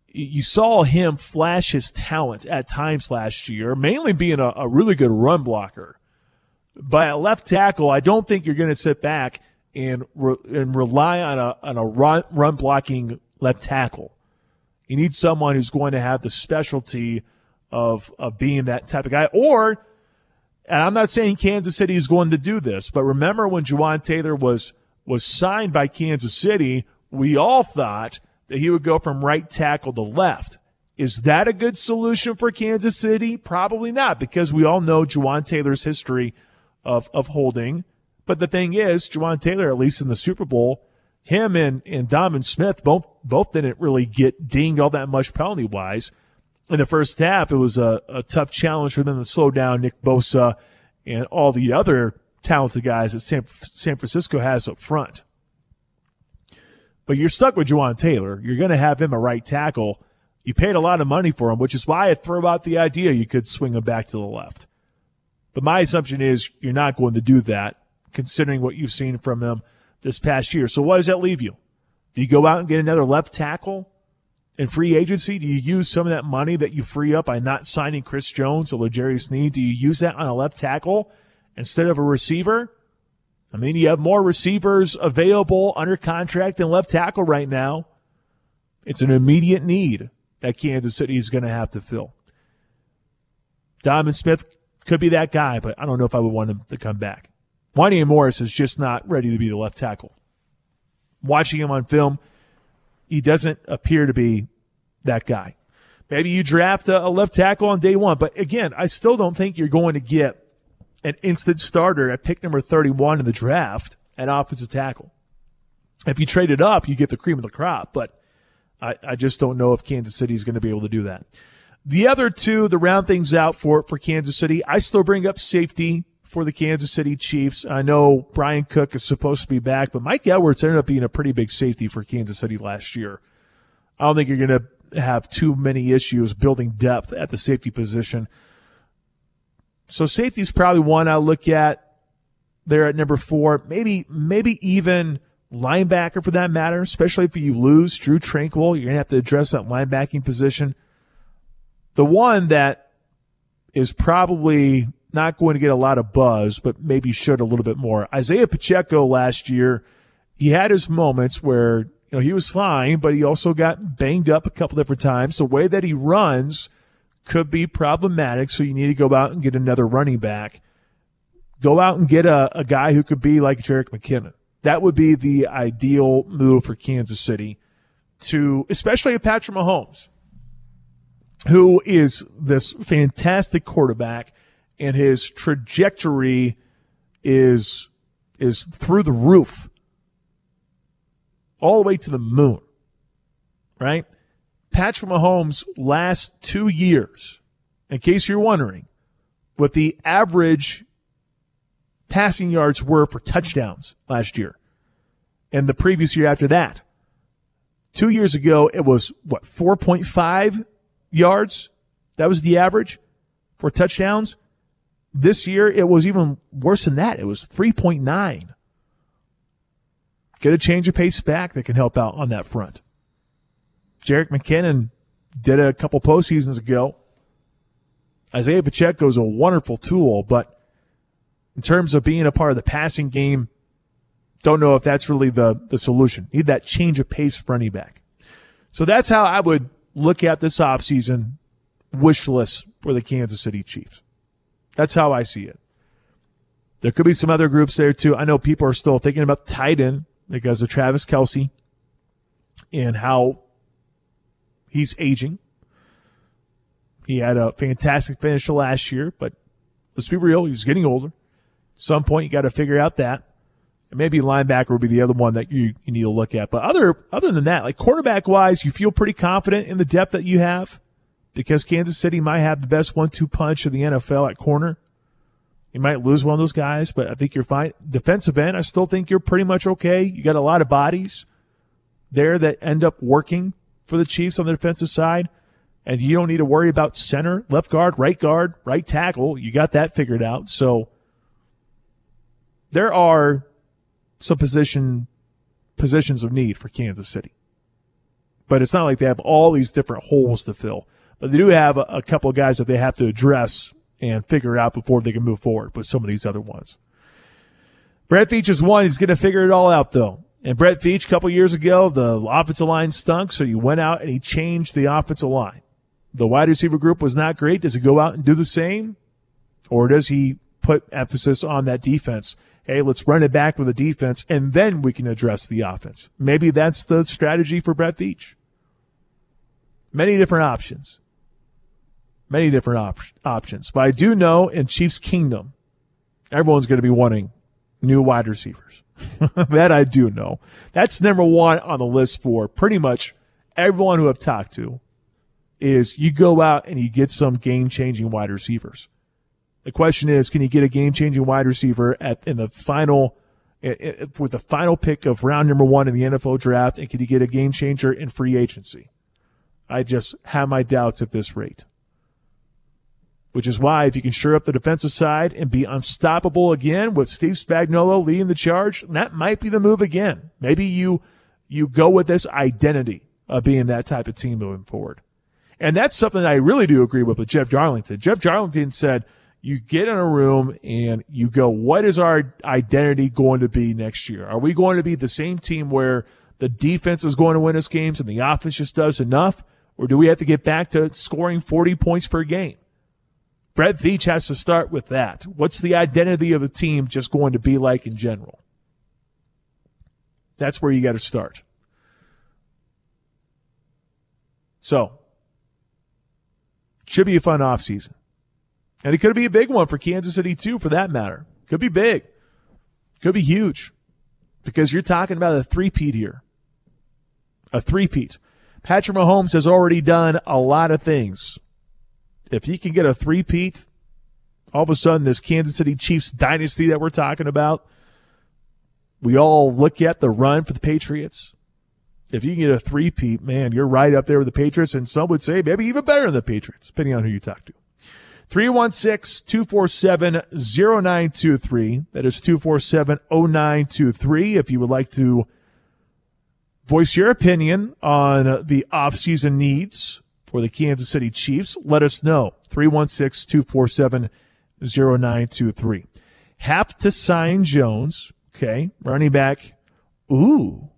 you saw him flash his talent at times last year, mainly being a, a really good run blocker. But at left tackle, I don't think you're going to sit back and re, and rely on a on a run run blocking left tackle. You need someone who's going to have the specialty of of being that type of guy. Or, and I'm not saying Kansas City is going to do this, but remember when Jawaan Taylor was was signed by Kansas City, we all thought that he would go from right tackle to left. Is that a good solution for Kansas City? Probably not, because we all know Jawaan Taylor's history of, of holding. But the thing is, Jawaan Taylor, at least in the Super Bowl, him and, and Donovan Smith both both didn't really get dinged all that much penalty wise. In the first half, it was a, a tough challenge for them to slow down Nick Bosa and all the other talented guys that San, San Francisco has up front. But you're stuck with Jawaan Taylor. You're going to have him a right tackle. You paid a lot of money for him, which is why I throw out the idea you could swing him back to the left. But my assumption is you're not going to do that, considering what you've seen from him this past year. So what does that leave you? Do you go out and get another left tackle in free agency? Do you use some of that money that you free up by not signing Chris Jones or L'Jarius Sneed? Do you use that on a left tackle instead of a receiver? I mean, you have more receivers available under contract than left tackle right now. It's an immediate need that Kansas City is going to have to fill. Diamond Smith could be that guy, but I don't know if I would want him to come back. Wanya Morris is just not ready to be the left tackle. Watching him on film, he doesn't appear to be that guy. Maybe you draft a, left tackle on day one, but again, I still don't think you're going to get an instant starter at pick number 31 in the draft at offensive tackle. If you trade it up, you get the cream of the crop, but I, I just don't know if Kansas City is going to be able to do that. The other two, the round things out for, for Kansas City, I still bring up safety for the Kansas City Chiefs. I know Bryan Cook is supposed to be back, but Mike Edwards ended up being a pretty big safety for Kansas City last year. I don't think you're going to have too many issues building depth at the safety position. So safety is probably one I'll look at there at number four. Maybe, maybe even linebacker for that matter, especially if you lose Drue Tranquill, You're going to have to address that linebacking position. The one that is probably not going to get a lot of buzz, but maybe should a little bit more. Isaiah Pacheco last year, he had his moments where, you know, he was fine, but he also got banged up a couple different times. The way that he runs, could be problematic. So you need to go out and get another running back. Go out and get a, a guy who could be like Jerick McKinnon. That would be the ideal move for Kansas City to, especially Patrick Mahomes, who is this fantastic quarterback and his trajectory is, is through the roof all the way to the moon, right? Patrick Mahomes' last two years, in case you're wondering, what the average passing yards were for touchdowns last year and the previous year after that. Two years ago, it was what, 4.5 yards? That was the average for touchdowns. This year, it was even worse than that. It was 3.9. Get a change of pace back that can help out on that front. Jerick McKinnon did it a couple postseasons ago. Isaiah Pacheco is a wonderful tool, but in terms of being a part of the passing game, don't know if that's really the, the solution. Need that change of pace running back. So that's how I would look at this offseason wish list for the Kansas City Chiefs. That's how I see it. There could be some other groups there too. I know people are still thinking about tight end because of Travis Kelce and how He's aging. He had a fantastic finish last year, but let's be real, he's getting older. At some point, you got to figure out that. And maybe linebacker would be the other one that you, you need to look at. But other other than that, like quarterback wise, you feel pretty confident in the depth that you have because Kansas City might have the best one-two punch of the NFL at corner. You might lose one of those guys, but I think you're fine. Defensive end, I still think you're pretty much okay. You got a lot of bodies. there that end up working for the Chiefs on the defensive side. And you don't need to worry about center, left guard, right guard, right tackle. You got that figured out. So there are some position positions of need for Kansas City. But it's not like they have all these different holes to fill. But they do have a, a couple of guys that they have to address and figure out before they can move forward with some of these other ones. Brett Veach is one. He's going to figure it all out though. And Brett Veach, a couple years ago, the offensive line stunk, so he went out and he changed the offensive line. The wide receiver group was not great. Does he go out and do the same? Or does he put emphasis on that defense? Hey, let's run it back with the defense and then we can address the offense. Maybe that's the strategy for Brett Veach. Many different options. Many different op- options. But I do know in Chiefs Kingdom, everyone's going to be wanting new wide receivers. that I do know. That's number one on the list for pretty much everyone who I've talked to is you go out and you get some game changing wide receivers. The question is, can you get a game changing wide receiver at in the final with the final pick of round number one in the NFL draft, and can you get a game changer in free agency? I just have my doubts at this rate. Which is why if you can shore up the defensive side and be unstoppable again with Steve Spagnuolo leading the charge, that might be the move again. Maybe you you go with this identity of being that type of team moving forward. And that's something I really do agree with with Jeff Darlington. Jeff Darlington said, you get in a room and you go, what is our identity going to be next year? Are we going to be the same team where the defense is going to win us games and the offense just does enough? Or do we have to get back to scoring 40 points per game? Brett Veach has to start with that. What's the identity of a team just going to be like in general? That's where you got to start. So, should be a fun offseason. And it could be a big one for Kansas City, too, for that matter. Could be big. Could be huge. Because you're talking about a three-peat here. A three-peat. Patrick Mahomes has already done a lot of things. If he can get a three-peat, all of a sudden this Kansas City Chiefs dynasty that we're talking about, we all look at the run for the Patriots. If you can get a three-peat, man, you're right up there with the Patriots, and some would say maybe even better than the Patriots, depending on who you talk to. 316-247-0923. That is 247-0923. If you would like to voice your opinion on the offseason needs for the Kansas City Chiefs, let us know. 316-247-0923. Have to sign Jones. Okay. Running back. Ooh.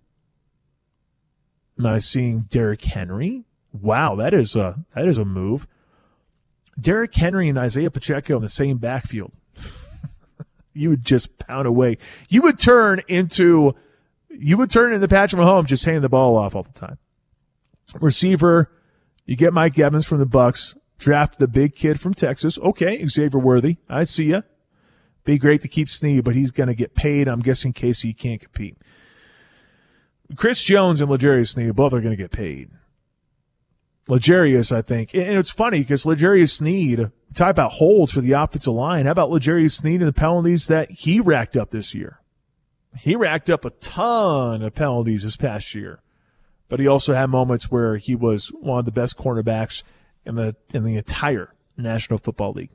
Am I seeing Derrick Henry? Wow, that is a that is a move. Derrick Henry and Isaiah Pacheco in the same backfield. you would just pound away. You would turn into you would turn into Patrick Mahomes just handing the ball off all the time. Receiver, you get Mike Evans from the Bucs, draft the big kid from Texas. Okay, Xavier Worthy, I see ya. Be great to keep Sneed, but he's going to get paid. I'm guessing Casey can't compete. Chris Jones and L'Jarius Sneed both are going to get paid. L'Jarius, I think. And it's funny because L'Jarius Sneed, talk about holds for the offensive line. How about L'Jarius Sneed and the penalties that he racked up this year? He racked up a ton of penalties this past year, but he also had moments where he was one of the best cornerbacks in the, in the entire National Football League.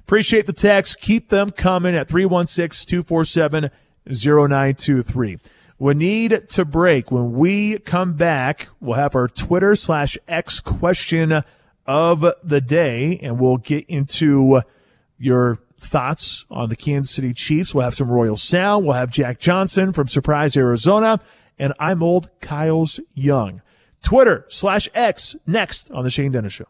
Appreciate the text. Keep them coming at 316-247-0923. We need to break. When we come back, we'll have our Twitter slash X question of the day, and we'll get into your thoughts on the Kansas City Chiefs. We'll have some Royal Sound. We'll have Jack Johnson from Surprise, Arizona, and I'm old Kyle's Young. Twitter slash X next on the Shane Dennis Show.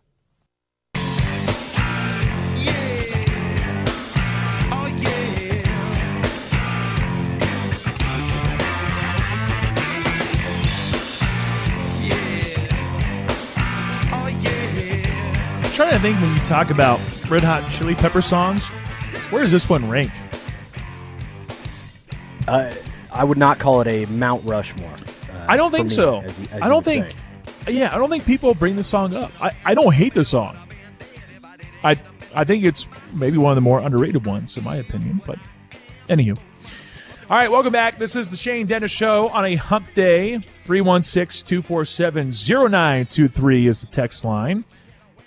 Trying to think when you talk about Red Hot Chili Pepper songs, where does this one rank? Uh, I would not call it a Mount Rushmore. Uh, I don't think me, so. as you- as I don't think. say. Yeah, I don't think people bring the song up. I, I don't hate the song. I I think it's maybe one of the more underrated ones in my opinion. But anywho, All right, welcome back. This is the Shane Dennis Show on a hump day. 316 247 0923 is the text line.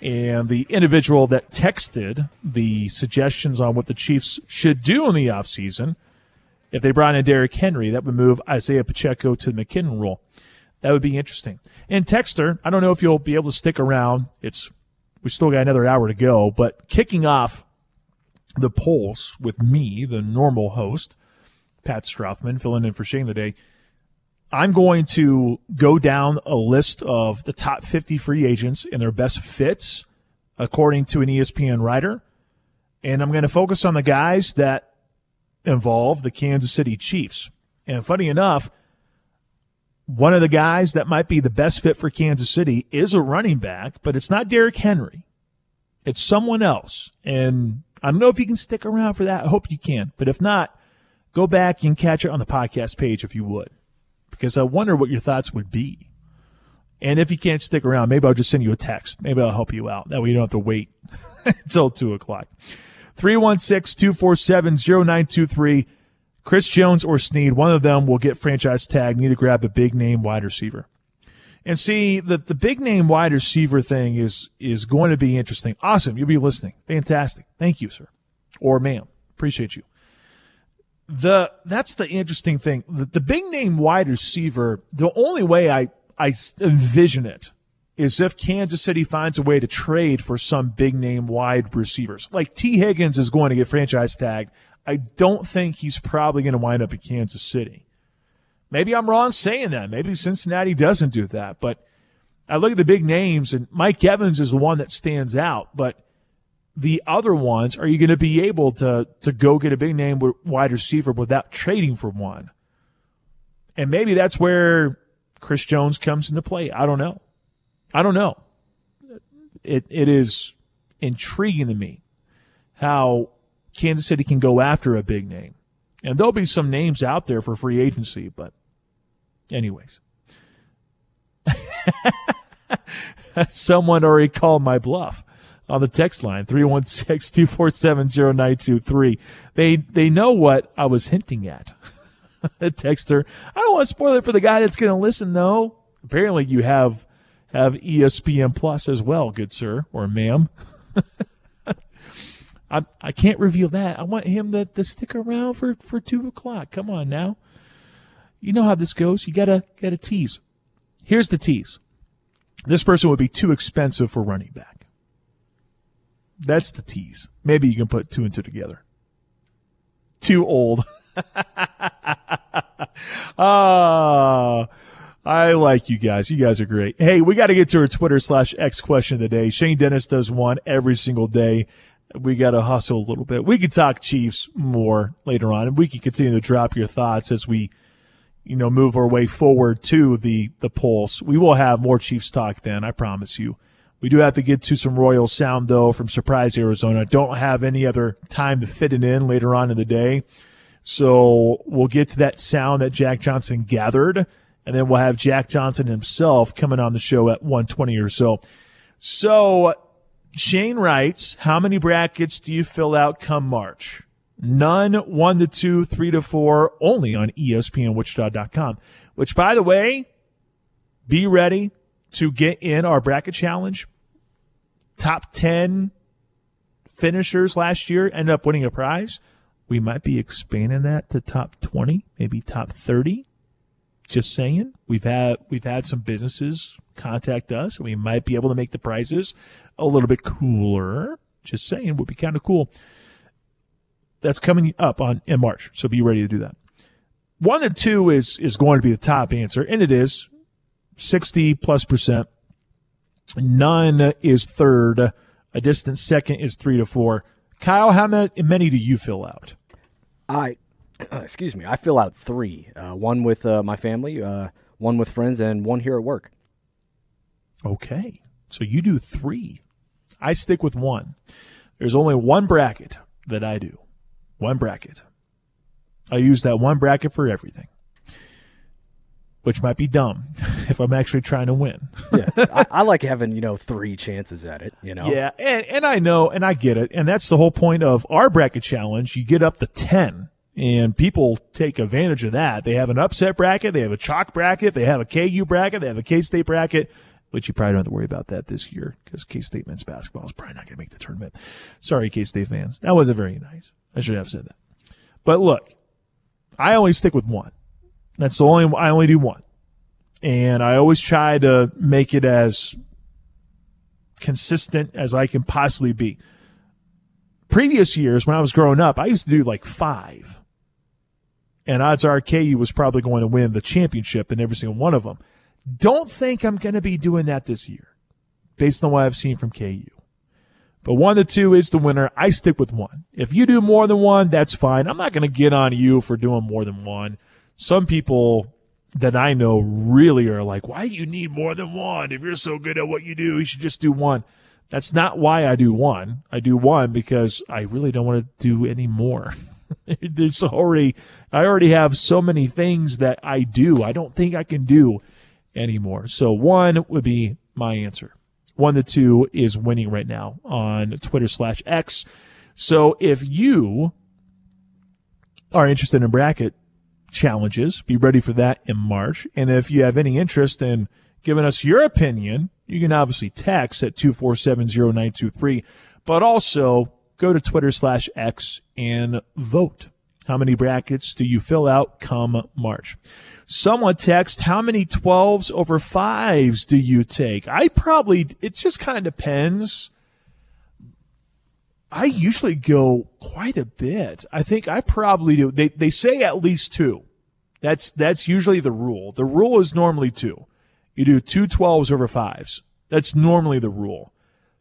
And the individual that texted the suggestions on what the Chiefs should do in the offseason, if they brought in Derrick Henry, that would move Isaiah Pacheco to the McKinnon role. That would be interesting. And Texter, I don't know if you'll be able to stick around. It's we still got another hour to go, but kicking off the polls with me, the normal host, Pat Strathman, filling in for Shane today. I'm going to go down a list of the top 50 free agents and their best fits, according to an ESPN writer. And I'm going to focus on the guys that involve the Kansas City Chiefs. And funny enough, one of the guys that might be the best fit for Kansas City is a running back, but it's not Derrick Henry. It's someone else. And I don't know if you can stick around for that. I hope you can. But if not, go back and catch it on the podcast page if you would, because I wonder what your thoughts would be. And if you can't stick around, maybe I'll just send you a text. Maybe I'll help you out. That way you don't have to wait until two o'clock. 316-247-0923. Chris Jones or Sneed, one of them will get franchise tag. Need to grab a big name wide receiver. And see the the big name wide receiver thing is is going to be interesting. Awesome, you'll be listening. Fantastic. Thank you, sir. Or ma'am. Appreciate you the that's the interesting thing. The, the big name wide receiver, the only way I I envision it is if Kansas City finds a way to trade for some big name wide receivers. Like Tee Higgins is going to get franchise tag. I don't think he's probably going to wind up in Kansas City. Maybe I'm wrong saying that. Maybe Cincinnati doesn't do that, but I look at the big names and Mike Evans is the one that stands out, but the other ones, are you going to be able to to go get a big name wide receiver without trading for one? And maybe that's where Chris Jones comes into play. I don't know. I don't know. It it is intriguing to me how Kansas City can go after a big name. And there'll be some names out there for free agency, but anyways. Someone already called my bluff on the text line 316-247-0923. They they know what I was hinting at. texter, I don't want to spoil it for the guy that's going to listen though. Apparently you have have ESPN Plus as well, good sir or ma'am. I I can't reveal that. I want him to, to stick around for, for two o'clock. Come on now. You know how this goes. You gotta gotta tease. Here's the tease. This person would be too expensive for running back. That's the tease. Maybe you can put two and two together. Too old. Ah, I like you guys. You guys are great. Hey, we got to get to our Twitter slash X question of the day. Shane Dennis does one every single day. We got to hustle a little bit. We could talk Chiefs more later on, and we can continue to drop your thoughts as we, you know, move our way forward to the the polls. We will have more Chiefs talk then. I promise you. We do have to get to some Royal sound though from Surprise Arizona. Don't have any other time to fit it in later on in the day. So we'll get to that sound that Jack Johnson gathered and then we'll have Jack Johnson himself coming on the show at 120 or so. So Shane writes, how many brackets do you fill out come March? None, one to two, three to four, only on ESPNWichita.com, which by the way, be ready to get in our bracket challenge top 10 finishers last year end up winning a prize. We might be expanding that to top 20, maybe top 30. Just saying. We've had we've had some businesses contact us. and We might be able to make the prices a little bit cooler. Just saying, would be kind of cool. That's coming up on in March, so be ready to do that. One and two is is going to be the top answer, and it is 60 plus percent. None is third. A distant second is three to four. Kyle, how many do you fill out? I, excuse me, I fill out three. Uh, one with uh, my family, uh, one with friends, and one here at work. Okay, so you do three. I stick with one. There's only one bracket that I do. One bracket. I use that one bracket for everything which might be dumb if I'm actually trying to win. yeah, I, I, like having you know three chances at it. You know. Yeah, and and I know and I get it, and that's the whole point of our bracket challenge. You get up to ten And people take advantage of that. They have an upset bracket, they have a chalk bracket, they have a KU bracket, they have a K State bracket, which you probably don't have to worry about that this year because K State men's basketball is probably not going to make the tournament. Sorry, K State fans. That wasn't very nice. I should have said that. But look, I always stick with one. That's the only, I only do one. And I always try to make it as consistent as I can possibly be. Previous years, when I was growing up, I used to do like five. And odds are KU was probably going to win the championship in every single one of them. Don't think I'm going to be doing that this year based on what I've seen from KU. But one to two is the winner. I stick with one. If you do more than one, that's fine. I'm not going to get on you for doing more than one. Some people that I know really are like, why do you need more than one? If you're so good at what you do, you should just do one. That's not why I do one. I do one because I really don't want to do any more. There's already, I already have so many things that I do. I don't think I can do anymore. So one would be my answer. One to two is winning right now on Twitter slash X. So if you are interested in bracket challenges, be ready for that in March. And if you have any interest in giving us your opinion, you can obviously text at 2470923, but also go to Twitter slash X and vote. How many brackets do you fill out come March? Someone text, how many 12s over 5s do you take? I probably, it just kind of depends. I usually go quite a bit. I think I probably do. They, they say at least two. That's, that's usually the rule. The rule is normally two. You do two 12s over 5s. That's normally the rule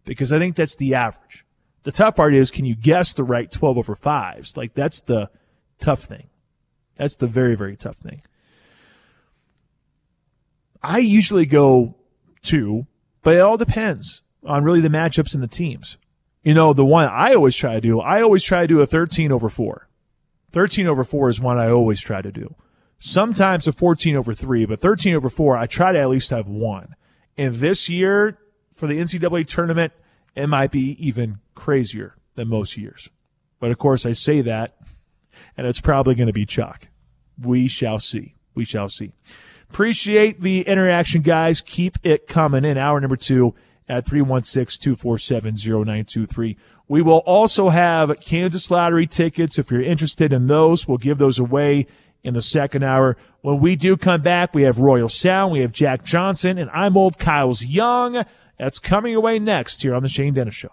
because I think that's the average. The tough part is, can you guess the right 12 over 5s? Like that's the tough thing. That's the very, very tough thing. I usually go two, but it all depends on really the matchups and the teams. You know, the one I always try to do, I always try to do a 13 over 4. 13 over 4 is one I always try to do. Sometimes a 14 over 3, but 13 over 4, I try to at least have one. And this year, for the NCAA tournament, it might be even crazier than most years. But of course, I say that, and it's probably going to be chalk. We shall see. We shall see. Appreciate the interaction, guys. Keep it coming in hour number two at 316-247-0923. We will also have Kansas Lottery tickets. If you're interested in those, we'll give those away in the second hour. When we do come back, we have Royal Sound, we have Jack Johnson, and I'm old Kyle's Young. That's coming away next here on the Shane Dennis Show.